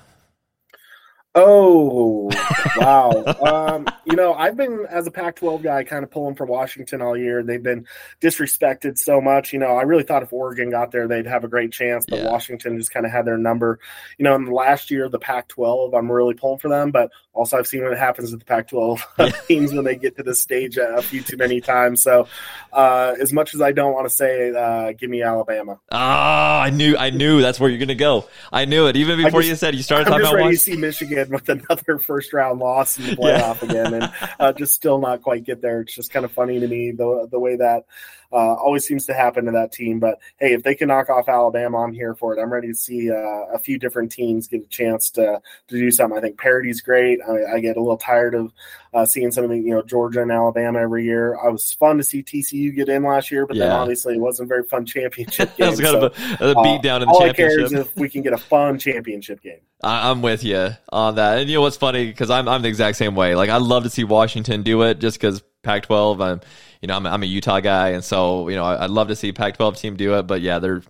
Oh wow! um, you know, I've been as a Pac-12 guy, kind of pulling for Washington all year. They've been disrespected so much. You know, I really thought if Oregon got there, they'd have a great chance, but yeah. Washington just kind of had their number. You know, in the last year, of the Pac-12, I'm really pulling for them, but also I've seen what happens with the Pac-12 teams when they get to this stage a few too many times. So, uh, as much as I don't want to say, uh, give me Alabama. Ah, oh, I knew, I knew that's where you're going to go. I knew it even before just, you said you started I'm talking about. Ready to see Michigan with another first round loss in the playoff yeah. again, and uh, just still not quite get there. It's just kind of funny to me the the way that uh, always seems to happen to that team. But hey, if they can knock off Alabama, I'm here for it. I'm ready to see uh, a few different teams get a chance to to do something. I think parity's great. I, I get a little tired of uh, seeing some of the you know Georgia and Alabama every year. I was fun to see TCU get in last year, but yeah. then obviously it wasn't a very fun championship game. it was kind so, of a, a beat down in the all championship. I care is if we can get a fun championship game. I, am with you on that. And you know what's funny because I'm I'm the exact same way. Like I love to see Washington do it just because Pac-12. I'm you know I'm, I'm a Utah guy, and so you know I'd love to see Pac-12 team do it. But yeah, they're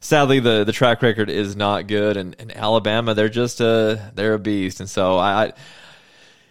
sadly the the track record is not good, and, and Alabama they're just a they're a beast, and so I, I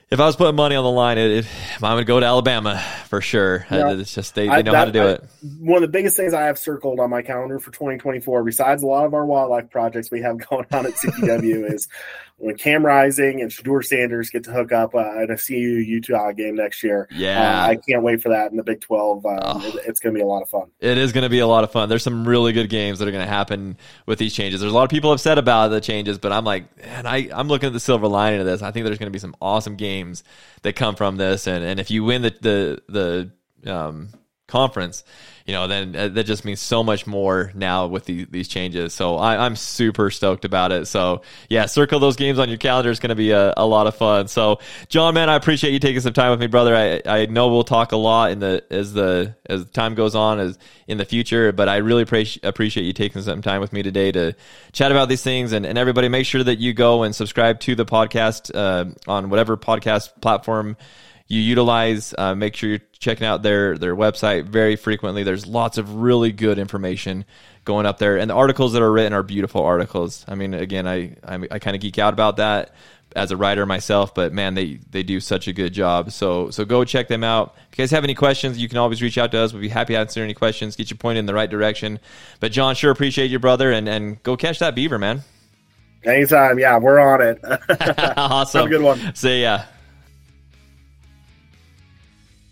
if I was putting money on the line, it, it I would go to Alabama for sure. Yeah. It's just they, they know I, that, how to do I, it. One of the biggest things I have circled on my calendar for 2024, besides a lot of our wildlife projects we have going on at CPW, is when Cam Rising and Shedeur Sanders get to hook up uh, at a CU Utah game next year. Yeah, uh, I can't wait for that in the Big Twelve. Um, oh. it, it's going to be a lot of fun. It is going to be a lot of fun. There's some really good games that are going to happen with these changes. There's a lot of people upset about the changes, but I'm like, and I I'm looking at the silver lining of this. I think there's going to be some awesome games that come from this, and and if you win the the the um, conference you know, then uh, that just means so much more now with the, these changes. So I, am super stoked about it. So yeah, circle those games on your calendar. It's going to be a, a, lot of fun. So John, man, I appreciate you taking some time with me, brother. I, I know we'll talk a lot in the as the as time goes on as in the future, but I really appreciate appreciate you taking some time with me today to chat about these things. And, and everybody, make sure that you go and subscribe to the podcast uh, on whatever podcast platform you utilize. Uh, make sure you're checking out their their website very frequently. There's lots of really good information going up there, and the articles that are written are beautiful articles. I mean, again, I I, I kind of geek out about that as a writer myself, but man, they they do such a good job. So so go check them out. If you guys have any questions, you can always reach out to us. We'll be happy to answer any questions, get you pointed in the right direction. But John, sure appreciate your brother, and and go catch that beaver, man. Anytime, yeah, we're on it. awesome, have a good one. See ya.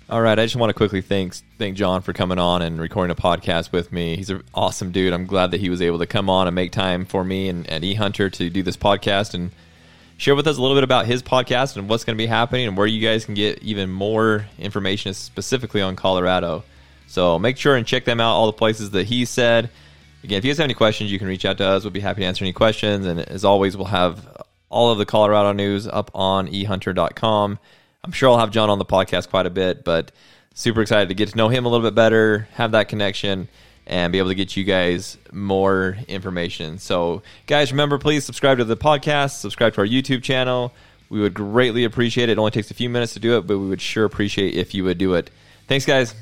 All right, I just want to quickly thank thank John for coming on and recording a podcast with me. He's an awesome dude. I'm glad that he was able to come on and make time for me and, and eHunter to do this podcast and share with us a little bit about his podcast and what's going to be happening and where you guys can get even more information specifically on Colorado. So make sure and check them out, all the places that he said. Again, if you guys have any questions, you can reach out to us. We'll be happy to answer any questions. And as always, we'll have all of the Colorado news up on ehunter.com. I'm sure I'll have John on the podcast quite a bit, but super excited to get to know him a little bit better, have that connection, and be able to get you guys more information. So, guys, remember, please subscribe to the podcast, subscribe to our YouTube channel. We would greatly appreciate it. It only takes a few minutes to do it, but we would sure appreciate if you would do it. Thanks, guys.